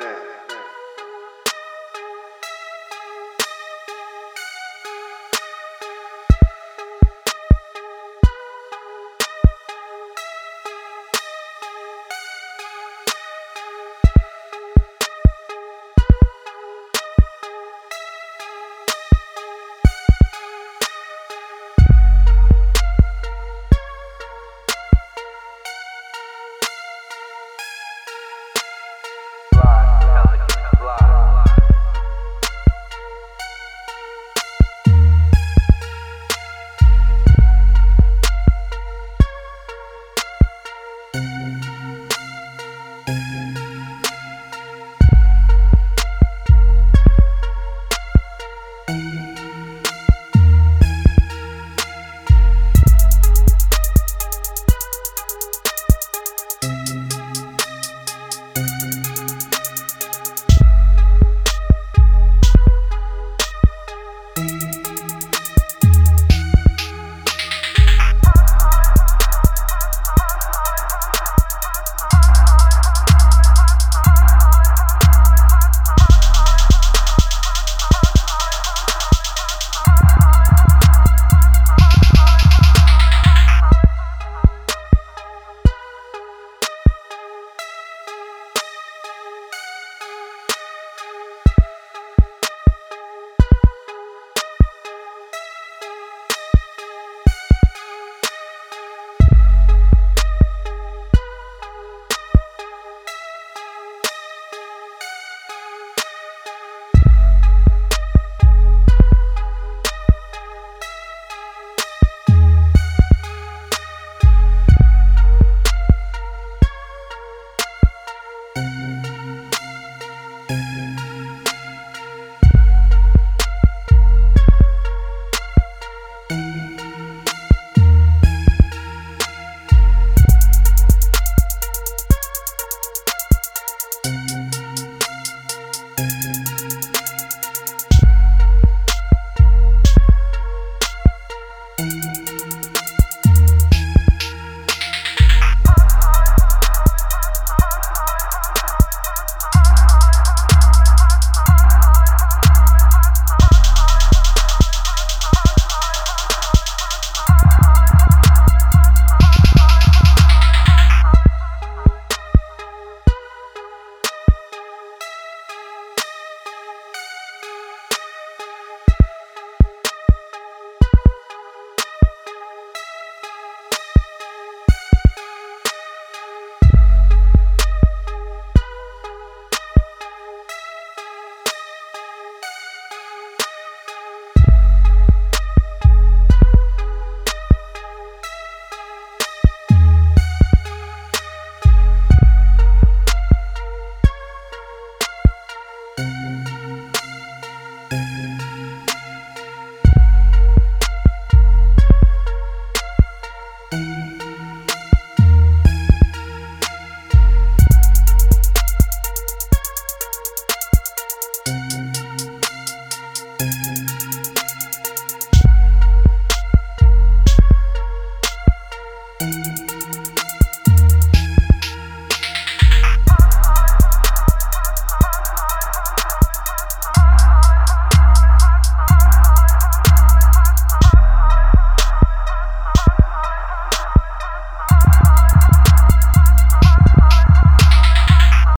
Yeah.